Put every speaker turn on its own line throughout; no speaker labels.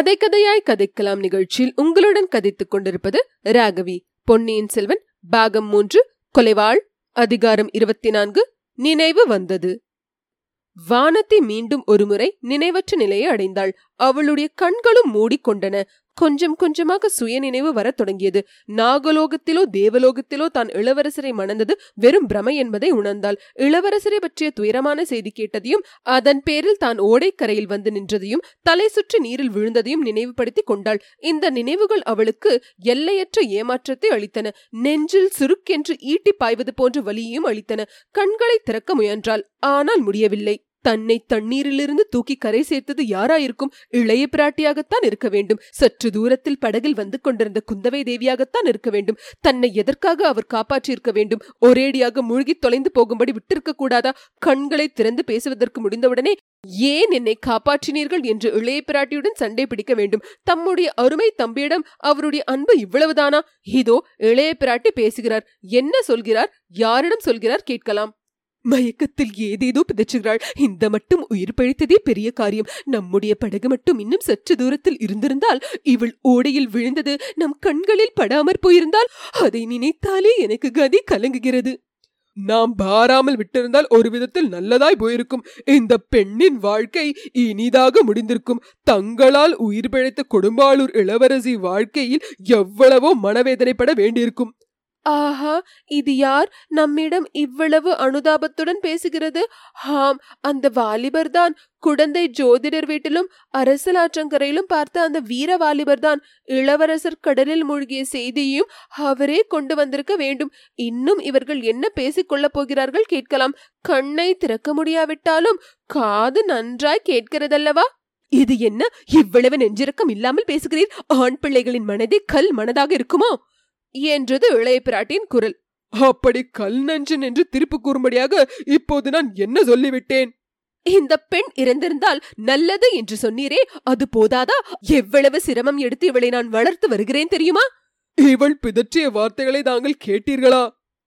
கதை கதையாய் கதைக்கலாம் நிகழ்ச்சியில் உங்களுடன் கதைத்துக் கொண்டிருப்பது ராகவி. பொன்னியின் செல்வன் பாகம் மூன்று கொலைவாள் அதிகாரம் இருபத்தி நான்கு நினைவு வந்தது. வானத்தை மீண்டும் ஒருமுறை நினைவற்ற நிலையை அடைந்தாள். அவளுடைய கண்களும் மூடிக்கொண்டன. கொஞ்சம் கொஞ்சமாக சுயநினைவு வரத் தொடங்கியது. நாகலோகத்திலோ தேவலோகத்திலோ தான் இளவரசரை மணந்தது வெறும் பிரமை என்பதை உணர்ந்தாள். இளவரசரை பற்றிய துயரமான செய்தி கேட்டதையும் அதன் பேரில் தான் ஓடைக்கரையில் வந்து நின்றதையும் தலை சுற்றி நீரில் விழுந்ததையும் நினைவுபடுத்திக் கொண்டாள். இந்த நினைவுகள் அவளுக்கு எல்லையற்ற ஏமாற்றத்தை அளித்தன. நெஞ்சில் சுருக்கென்று ஈட்டி பாய்வது போன்ற வலியையும் அளித்தன. கண்களை திறக்க முயன்றாள். ஆனால் முடியவில்லை. தன்னை தண்ணீரிலிருந்து தூக்கி கரை சேர்த்தது யாராயிருக்கும்? இளைய பிராட்டியாகத்தான் இருக்க வேண்டும். சற்று தூரத்தில் படகில் வந்து கொண்டிருந்த குந்தவை தேவியாகத்தான் இருக்க வேண்டும். தன்னை எதற்காக அவர் காப்பாற்றியிருக்க வேண்டும்? ஒரேடியாக மூழ்கி தொலைந்து போகும்படி விட்டிருக்க கூடாதா? கண்களை திறந்து பேசுவதற்கு முடிந்தவுடனே ஏன் என்னை காப்பாற்றினீர்கள்? என்று இளைய பிராட்டியுடன் சண்டை பிடிக்க வேண்டும். தம்முடைய அருமை தம்பியிடம் அவருடைய அன்பு இவ்வளவுதானா? இதோ இளைய பிராட்டி பேசுகிறார். என்ன சொல்கிறார்? யாரிடம் சொல்கிறார் கேட்கலாம். மயக்கத்தில் ஏதேதோ பிதச்சுகிறாள். இந்த மட்டும் உயிர் பழித்ததே பெரிய காரியம். நம்முடைய படகு மட்டும் இன்னும் சற்று தூரத்தில் இருந்திருந்தால் இவள் ஓடையில் விழுந்தது. நம் கண்களில் படாமற் போயிருந்தால் அதை நினைத்தாலே எனக்கு கதி கலங்குகிறது. நாம் பாராமல் விட்டிருந்தால் ஒரு விதத்தில் நல்லதாய் போயிருக்கும். இந்த பெண்ணின் வாழ்க்கை இனிதாக முடிந்திருக்கும். தங்களால் உயிர் பிழைத்த கொடும்பாளூர் இளவரசி வாழ்க்கையில் எவ்வளவோ மனவேதனைப்பட வேண்டியிருக்கும். ஆஹா இது யார் நம்மிடம் இவ்வளவு அனுதாபத்துடன் பேசுகிறது? ஆம் அந்த வாலிபர்தான். குடந்தை ஜோதிடர் வீட்டிலும் அரசலாற்றங்கரையிலும் பார்த்த அந்த வீர வாலிபர்தான். இளவரசர் கடலில் மூழ்கிய செய்தியையும் அவரே கொண்டு வந்திருக்க வேண்டும். இன்னும் இவர்கள் என்ன பேசிக்கொள்ளப் போகிறார்கள் கேட்கலாம். கண்ணை திறக்க முடியாவிட்டாலும் காது நன்றாய் கேட்கிறதல்லவா? இது என்ன? இவ்வளவு நெஞ்சிறக்கம் இல்லாமல் பேசுகிறீர்? ஆண் பிள்ளைகளின் மனதே கல் மனதாக இருக்குமோ? என்றது இளைய பிராட்டியின் குரல். அப்படி கல் நஞ்சன் என்று திருப்பு கூறும்படியாக இப்போது நான் என்ன சொல்லிவிட்டேன்? இந்த பெண் இறந்திருந்தால் நல்லது என்று சொன்னீரே அது போதாதா? எவ்வளவு சிரமம் எடுத்து இவளை நான் வளர்த்து வருகிறேன் தெரியுமா? இவள் பிதற்றிய வார்த்தைகளை தாங்கள் கேட்டீர்களா?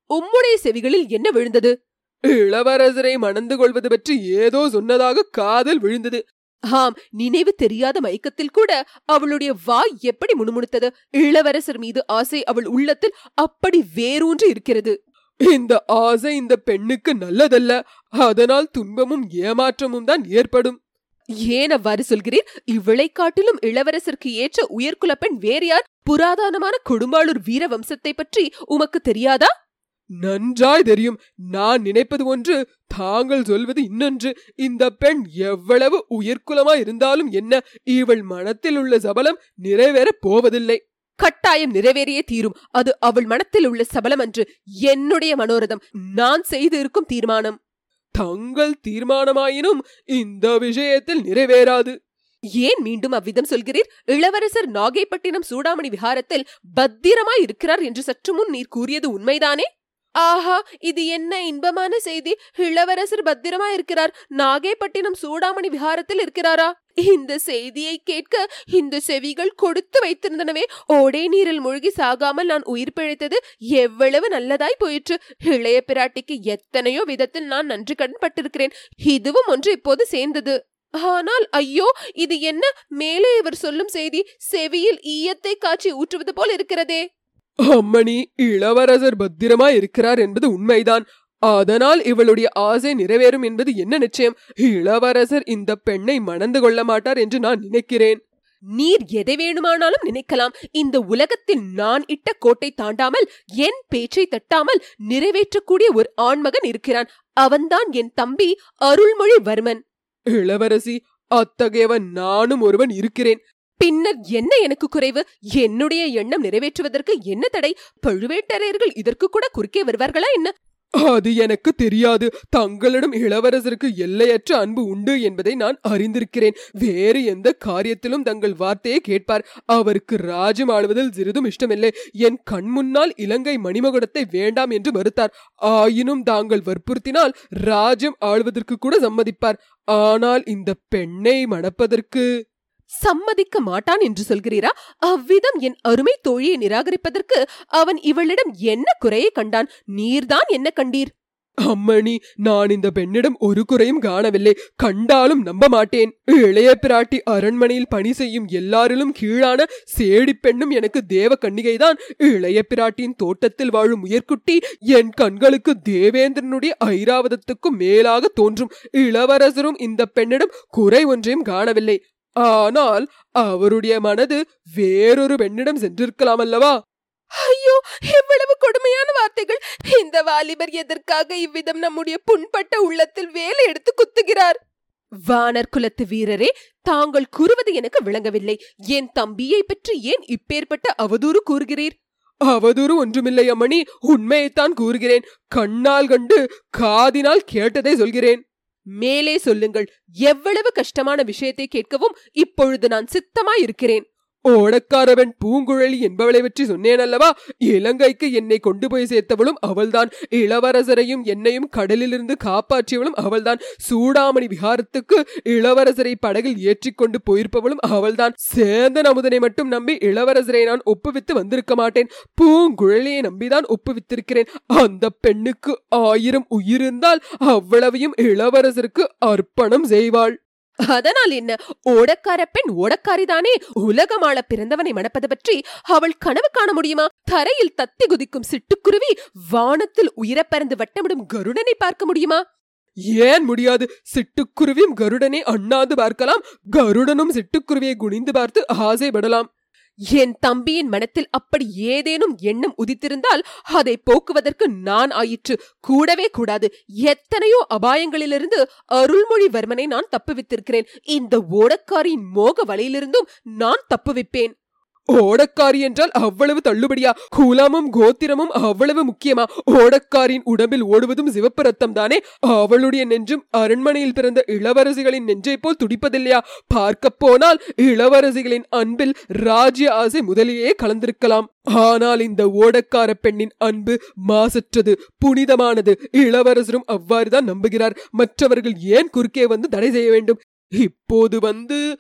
உம்முடைய செவிகளில் என்ன விழுந்தது? இளவரசரை மணந்து கொள்வது பற்றி ஏதோ சொன்னதாக காதல் விழுந்தது. ஆம் நினைவு தெரியாத மயக்கத்தில் கூட அவளுடைய வாய் எப்படி முணுமுணுத்தது? இளவரசர் மீது ஆசை அவள் உள்ளத்தில் அப்படி வேரூன்றி இருக்கிறது. இந்த ஆசை இந்த பெண்ணுக்கு நல்லதல்ல. அதனால் துன்பமும் ஏமாற்றமும் தான் ஏற்படும். ஏன் அவ்வாறு சொல்கிறீர்? இவளை காட்டிலும் இளவரசருக்கு ஏற்ற உயர்குல பெண் வேறு யார்? புராதனமான கொடும்பாளூர் வீர வம்சத்தை பற்றி உமக்கு தெரியாதா? நன்றாய் தெரியும். நான் நினைப்பது ஒன்று தாங்கள் சொல்வது இன்னொன்று. இந்த பெண் எவ்வளவு உயர்குலமாய் இருந்தாலும் என்ன இவள் மனத்தில் உள்ள சபலம் நிறைவேறப் போவதில்லை. கட்டாயம் நிறைவேறியே தீரும். அது அவள் மனத்தில் உள்ள சபலம் அன்று என்னுடைய மனோரதம். நான் செய்து இருக்கும் தீர்மானம். தங்கள் தீர்மானமாயினும் இந்த விஷயத்தில் நிறைவேறாது. ஏன் மீண்டும் அவ்விதம் சொல்கிறீர்? இளவரசர் நாகைப்பட்டினம் சூடாமணி விஹாரத்தில் பத்திரமாய் இருக்கிறார் என்று சற்று முன் நீர் கூறியது உண்மைதானே? ஆஹா இது என்ன இன்பமான செய்தி. இளவரசர் பத்திரமா இருக்கிறார் நாகைப்பட்டினம் சூடாமணி விஹாரத்தில் இருக்கிறாரா? இந்த செய்தியை கேட்க இந்த செவிகள் கொடுத்து வைத்திருந்தனவே. ஓடே நீரில் மூழ்கி சாகாமல் நான் உயிர் பிழைத்தது எவ்வளவு நல்லதாய் போயிற்று. இளைய பிராட்டிக்கு எத்தனையோ விதத்தில் நான் நன்றி கடன் பட்டிருக்கிறேன் இதுவும் ஒன்று இப்போது சேர்ந்தது. ஆனால் ஐயோ இது என்ன? மேலே இவர் சொல்லும் செய்தி. செவியில் ஈயத்தை காட்சி ஊற்றுவது போல் இருக்கிறதே. அம்மணி இளவரசர் பத்திரமா இருக்கிறார் என்பது உண்மைதான். அதனால் இவளுடைய ஆசை நிறைவேறும் என்பது என்ன நிச்சயம்? இளவரசர் இந்த பெண்ணை மணந்து கொள்ள மாட்டார் என்று நான் நினைக்கிறேன். நீர் எதை வேணுமானாலும் நினைக்கலாம். இந்த உலகத்தில் நான் இட்ட கோட்டை தாண்டாமல் என் பேச்சை தட்டாமல் நிறைவேற்றக்கூடிய ஒரு ஆண்மகன் இருக்கிறான். அவன்தான் என் தம்பி அருள்மொழிவர்மன். இளவரசி அத்தகையவன் நானும் ஒருவன் இருக்கிறேன். பின்னர் என்ன எனக்கு குறைவு? என்னுடைய எண்ணம் நிறைவேற்றுவதற்கு என்ன தடை? பழுவேட்டரையர்கள் இதற்கு கூட குறுக்கே வருவார்களா என்ன? அது எனக்கு தெரியாது. தங்களிடம் இளவரசருக்கு எல்லையற்ற அன்பு உண்டு என்பதை நான் அறிந்திருக்கிறேன். வேறு எந்த காரியத்திலும் தங்கள் வார்த்தையை கேட்பார். அவருக்கு ராஜ்யம் ஆளுவதில் சிறிதும் இஷ்டமில்லை. என் கண் முன்னால் இலங்கை மணிமகுடத்தை வேண்டாம் என்று மறுத்தார். ஆயினும் தாங்கள் வற்புறுத்தினால் ராஜ்யம் ஆளுவதற்கு கூட சம்மதிப்பார். ஆனால் இந்த பெண்ணை மணப்பதற்கு சம்மதிக்க மாட்டான் என்று சொல்கிறீரா? அவ்விதம் என் அருமை தோழியை நிராகரிப்பதற்கு அவன் இவளிடம் என்ன குறையை கண்டான்? நீர்தான் என்ன கண்டீர்? அம்மணி நான் இந்த பெண்ணிடம் ஒரு குறையும் காணவில்லை. கண்டாலும் நம்ப மாட்டேன். இளைய பிராட்டி அரண்மனையில் பணி செய்யும் எல்லாரிலும் கீழான சேடி பெண்ணும் எனக்கு தேவ கண்ணிகைதான் இளைய பிராட்டியின் தோட்டத்தில் வாழும் உயர்குட்டி என் கண்களுக்கு தேவேந்திரனுடைய ஐராவதத்துக்கும் மேலாக தோன்றும். இளவரசரும் இந்த பெண்ணிடம் குறை ஒன்றையும் காணவில்லை. ஆனால் அவருடைய மனது வேறொரு பெண்ணிடம் சென்றிருக்கலாம் அல்லவா? ஐயோ எவ்வளவு கொடுமையான வார்த்தைகள். இந்த வாலிபர் எதற்காக இவ்விதம் நம்முடைய புண்பட்ட உள்ளத்தில் வேலை எடுத்து குத்துகிறார்? வானர் குலத்து வீரரே தாங்கள் கூறுவது எனக்கு விளங்கவில்லை. என் தம்பியை பற்றி ஏன் இப்பேற்பட்ட அவதூறு கூறுகிறீர்? அவதூறு ஒன்றுமில்லை அம்மணி உண்மையைத்தான் கூறுகிறேன். கண்ணால் கண்டு காதினால் கேட்டதை சொல்கிறேன். மேலே சொல்லுங்கள். எவ்வளவு கஷ்டமான விஷயத்தை கேட்கவும் இப்பொழுது நான் சித்தமாயிருக்கிறேன். ஓடக்காரவன் பூங்குழலி என்பவளை பற்றி சொன்னேன் அல்லவா இலங்கைக்கு என்னை கொண்டு போய் சேர்த்தவளும் அவள்தான். இளவரசரையும் என்னையும் கடலிலிருந்து காப்பாற்றியவளும் அவள்தான். சூடாமணி விஹாரத்துக்கு இளவரசரை படகில் ஏற்றிக்கொண்டு போயிருப்பவளும் அவள்தான். சேந்தன் அமுதனை மட்டும் நம்பி இளவரசரை நான் ஒப்புவித்து வந்திருக்க மாட்டேன். பூங்குழலியை நம்பிதான் ஒப்புவித்திருக்கிறேன். அந்த பெண்ணுக்கு ஆயிரம் உயிருந்தால் அவ்வளவையும் இளவரசருக்கு அர்ப்பணம் செய்வாள். அதனால் என்ன ஓடக்கார பெண் ஓடக்காரிதானே உலகமாள பிறந்தவனை மணப்பது பற்றி அவள் கனவு காண முடியுமா? தரையில் தத்தி குதிக்கும் சிட்டுக்குருவி வானத்தில் உயிரப்பறந்து வட்டமிடும் கருடனை பார்க்க முடியுமா? ஏன் முடியாது? சிட்டுக்குருவியும் கருடனை அண்ணாந்து பார்க்கலாம். கருடனும் சிட்டுக்குருவியை குனிந்து பார்த்து ஆசைப்படலாம். என் தம்பியின் மனத்தில் அப்படி ஏதேனும் எண்ணம் உதித்திருந்தால் அதை போக்குவதற்கு நான் ஆயிற்று. கூடவே கூடாது. எத்தனையோ அபாயங்களிலிருந்து அருள்மொழிவர்மனை நான் தப்புவித்திருக்கிறேன். இந்த ஓடக்காரியின் மோக வலையிலிருந்தும் நான் தப்புவிப்பேன். ஓடக்காரி என்றால் அவ்வளவு தள்ளுபடியா? குலமும் கோத்திரமும் அவ்வளவு முக்கியமா? ஓடக்காரின் உடம்பில் ஓடுவதும் சிவப்பு ரத்தம் தானே அவளுடைய நெஞ்சும் அரண்மனையில் பிறந்த இளவரசிகளின் நெஞ்சை போல் துடிப்பதில்லையா? பார்க்க போனால் இளவரசிகளின் அன்பில் ராஜ்ய ஆசை முதலியே கலந்திருக்கலாம். ஆனால் இந்த ஓடக்கார பெண்ணின் அன்பு மாசற்றது புனிதமானது. இளவரசரும் அவ்வாறுதான் நம்புகிறார். மற்றவர்கள் ஏன் குறுக்கே வந்து தடை செய்ய வேண்டும்? இப்போது வந்து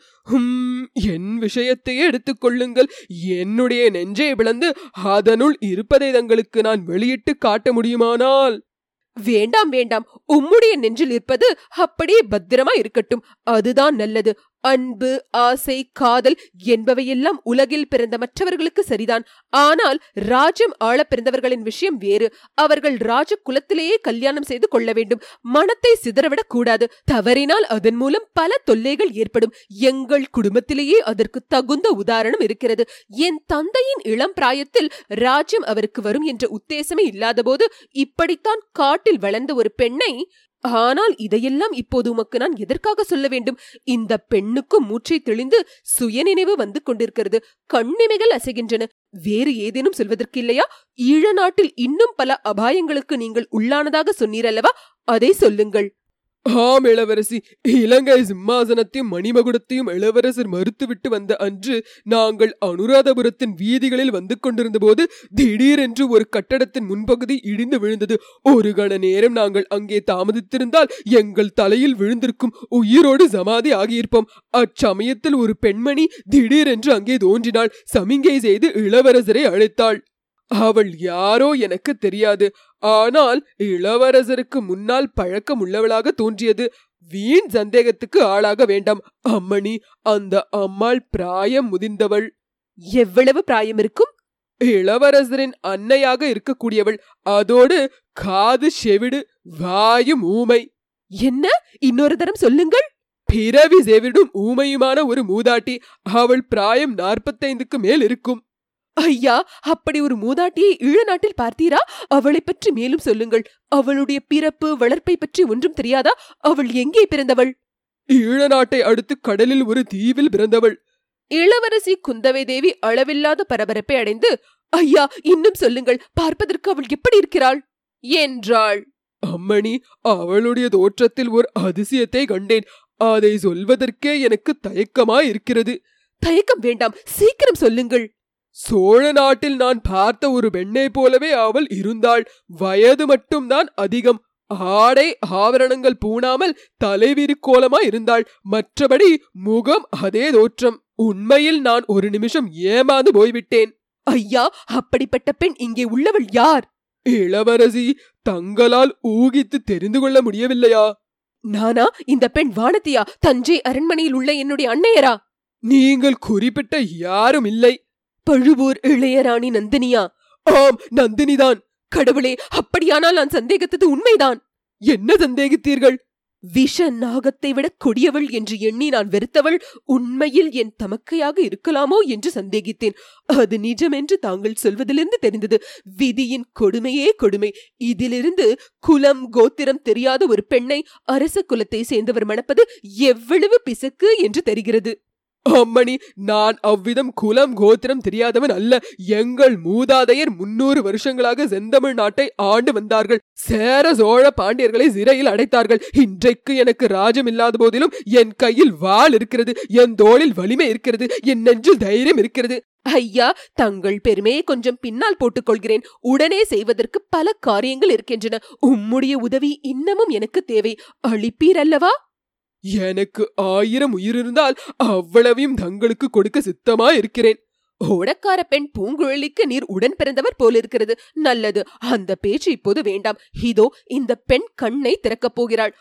என் விஷயத்தையே எடுத்துக்கொள்ளுங்கள் என்னுடைய நெஞ்சை பிளந்து அதனுள் இருப்பதை தங்களுக்கு நான் வெளியிட்டு காட்ட முடியுமானால்? வேண்டாம் வேண்டாம். உம்முடைய நெஞ்சில் இருப்பது அப்படியே பத்திரமா இருக்கட்டும். அதுதான் நல்லது. அன்பு ஆசை காதல் என்பவையெல்லாம் உலகில் பிறந்த மற்றவர்களுக்கு சரிதான். ஆனால் ராஜ்யம் ஆள பிறந்தவர்களின் விஷயம் வேறு. அவர்கள் ராஜ குலத்திலேயே கல்யாணம் செய்து கொள்ள வேண்டும். மனத்தை சிதறவிடக் கூடாது. தவறினால் அதன் மூலம் பல தொல்லைகள் ஏற்படும். எங்கள் குடும்பத்திலேயே அதற்கு தகுந்த உதாரணம் இருக்கிறது. என் தந்தையின் இளம் பிராயத்தில் ராஜ்யம் அவருக்கு வரும் என்ற உத்தேசமே இல்லாதபோது இப்படித்தான் காட்டில் வளர்ந்த ஒரு பெண்ணை ஆனால் இதையெல்லாம் இப்போது உமக்கு நான் எதற்காக சொல்ல வேண்டும்? இந்த பெண்ணுக்கு மூச்சை தெளிந்து சுயநினைவு வந்து கொண்டிருக்கிறது. கண்ணிமைகள் அசைகின்றன. வேறு ஏதேனும் சொல்வதற்கு இல்லையா? ஈழ நாட்டில் இன்னும் பல அபாயங்களுக்கு நீங்கள் உள்ளானதாக சொன்னீரல்லவா? அதை சொல்லுங்கள். ஆம் இளவரசி. இலங்கை சிம்மாசனத்தையும் மணிமகுடத்தையும் இளவரசர் மறுத்துவிட்டு வந்த அன்று நாங்கள் அனுராதபுரத்தின் வீதிகளில் வந்து கொண்டிருந்த போது திடீரென்று ஒரு கட்டடத்தின் முன்பகுதி இடிந்து விழுந்தது. ஒரு கண நேரம் நாங்கள் அங்கே தாமதித்திருந்தால் எங்கள் தலையில் விழுந்திருக்கும் உயிரோடு சமாதி ஆகியிருப்போம். அச்சமயத்தில் ஒரு பெண்மணி திடீரென்று அங்கே தோன்றினாள். சமிங்கை செய்து இளவரசரை அழைத்தாள். அவள் யாரோ எனக்கு தெரியாது. ஆனால் இளவரசருக்கு முன்னால் பழக்கம் உள்ளவளாக தோன்றியது. வீண் சந்தேகத்துக்கு ஆளாக வேண்டாம். அம்மணி அந்த அம்மாள் பிராயம் முதிர்ந்தவள். எவ்வளவு பிராயம் இருக்கும்? இளவரசரின் அன்னையாக இருக்கக்கூடியவள். அதோடு காது செவிடு வாயும் ஊமை. என்ன? இன்னொரு தரம் சொல்லுங்கள். பிறவி செவிடும் ஊமையுமான ஒரு மூதாட்டி. அவள் பிராயம் நாற்பத்தைந்துக்கு மேல் இருக்கும். ஐயா அப்படி ஒரு மூதாட்டியை ஈழ நாட்டில் பார்த்தீரா? அவளை பற்றி மேலும் சொல்லுங்கள். அவளுடைய பிறப்பு வளர்ப்பை பற்றி ஒன்றும் தெரியாதா? அவள் எங்கே பிறந்தவள்? ஈழ நாட்டை அடுத்து கடலில் ஒரு தீவில் பிறந்தவள். இளவரசி குந்தவை தேவி அளவில்லாத பரபரப்பை அடைந்து ஐயா இன்னும் சொல்லுங்கள் பார்ப்பதற்கு அவள் எப்படி இருக்கிறாள்? என்றாள். அம்மணி அவளுடைய தோற்றத்தில் ஒரு அதிசயத்தை கண்டேன். அதை சொல்வதற்கே எனக்கு தயக்கமாய் இருக்கிறது தயக்கம் வேண்டாம் சீக்கிரம் சொல்லுங்கள். சோழ நாட்டில் நான் பார்த்த ஒரு பெண்ணை போலவே அவள் இருந்தாள். வயது மட்டும்தான் அதிகம். ஆடை ஆவரணங்கள் பூணாமல் தலைவிரிக்கோலமா இருந்தாள். மற்றபடி முகம் அதே தோற்றம். உண்மையில் நான் ஒரு நிமிஷம் ஏமாந்து போய்விட்டேன். ஐயா அப்படிப்பட்ட பெண் இங்கே உள்ளவள் யார்?
இளவரசி தங்களால் ஊகித்து தெரிந்து கொள்ள முடியவில்லையா?
நானா இந்த பெண் வானதியா? தஞ்சை அரண்மனையில் உள்ள என்னுடைய அன்னையரா?
நீங்கள் குறிப்பிட்ட யாரும் இல்லை.
பழுவூர் இளையராணி நந்தினியா?
ஆம் நந்தினிதான்.
கடவுளே அப்படியானால் நான் சந்தேகித்தது உண்மைதான்.
என்ன சந்தேகித்தீர்கள்?
விஷ நாகத்தை விட கொடியவள் என்று எண்ணி நான் வெறுத்தவள் உண்மையில் என் தமக்கையாக இருக்கலாமோ என்று சந்தேகித்தேன். அது நிஜம் என்று தாங்கள் சொல்வதிலிருந்து தெரிந்தது. விதியின் கொடுமையே கொடுமை. இதிலிருந்து குலம் கோத்திரம் தெரியாத ஒரு பெண்ணை அரச குலத்தை சேர்ந்தவர் மணப்பது எவ்வளவு பிசக்கு என்று தெரிகிறது.
அம்மணி நான் அவ்விதம் குலம் கோத்திரம் தெரியாதவன் அல்ல. எங்கள் மூதாதையர் முன்னூறு வருஷங்களாக செந்தமிழ் நாட்டை ஆண்டு வந்தார்கள். சேர சோழ பாண்டியர்களை சிறையில் அடைத்தார்கள். இன்றைக்கு எனக்கு ராஜம் இல்லாத போதிலும் என் கையில் வாள் இருக்கிறது. என் தோளில் வலிமை இருக்கிறது. என் நெஞ்சில் தைரியம் இருக்கிறது.
ஐயா தங்கள் பெருமையை கொஞ்சம் பின்னால் போட்டுக் கொள்கிறேன் உடனே செய்வதற்கு பல காரியங்கள் இருக்கின்றன. உம்முடைய உதவி இன்னமும் எனக்கு தேவை. அளிப்பீர் அல்லவா?
எனக்கு ஆயிரம் உயிர் இருந்தால் அவ்வளவையும் தங்களுக்கு கொடுக்க சித்தமா இருக்கிறேன்
ஓடக்கார பெண் பூங்குழலிக்கு நீர் உடன் பிறந்தவர் போலிருக்கிறது. நல்லது அந்த பேச்சு இப்போது வேண்டாம். இதோ இந்த பெண் கண்ணை திறக்கப் போகிறாள்.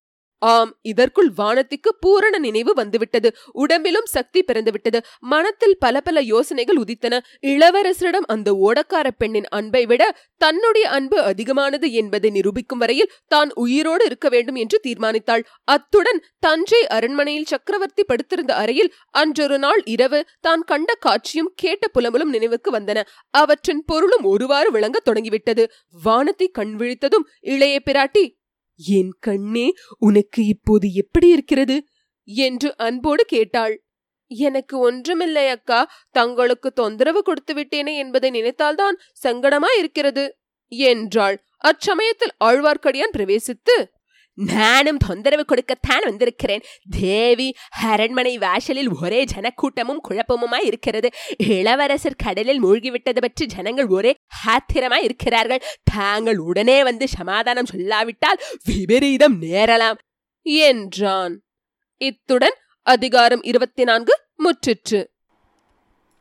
ஆம் இதற்குள் வானத்திற்கு பூரண நினைவு வந்துவிட்டது. உடம்பிலும் சக்தி பிறந்துவிட்டது. மனத்தில் பல பல யோசனைகள் உதித்தன. இளவரசரிடம் அந்த ஓடக்கார பெண்ணின் அன்பை விட தன்னுடைய அன்பு அதிகமானது என்பதை நிரூபிக்கும் வரையில் தான் உயிரோடு இருக்க வேண்டும் என்று தீர்மானித்தாள். அத்துடன் தஞ்சை அரண்மனையில் சக்கரவர்த்தி படுத்திருந்த அறையில் அன்றொரு நாள் இரவு தான் கண்ட காட்சியும் கேட்ட புலம்பலும் நினைவுக்கு வந்தன. அவற்றின் பொருளும் ஒருவாறு விளங்கத் தொடங்கிவிட்டது. வானத்தை கண் விழித்ததும் இளைய பிராட்டி என் கண்ணே உனக்கு இப்போது எப்படி இருக்கிறது? என்று அன்போடு கேட்டாள். எனக்கு ஒன்றுமில்லை அக்கா தங்களுக்கு தொந்தரவு கொடுத்து விட்டேனே என்பதை நினைத்தால்தான் சங்கடமா இருக்கிறது என்றாள். அச்சமயத்தில் ஆழ்வார்க்கடியான் பிரவேசித்து நானும் தொந்தரவு கொடுக்கத்தான் வந்திருக்கிறேன். தேவி அரண்மனை வாசலில் ஒரே ஜனக்கூட்டமும் குழப்பமுமாய் இருக்கிறது. இளவரசர் கடலில் மூழ்கிவிட்டது பற்றி ஜனங்கள் ஒரே ஆத்திரமாய் இருக்கிறார்கள். தாங்கள் உடனே வந்து சமாதானம் சொல்லாவிட்டால் விபரீதம் நேரலாம் என்றான். இத்துடன் அதிகாரம் இருபத்தி நான்கு முற்றிற்று.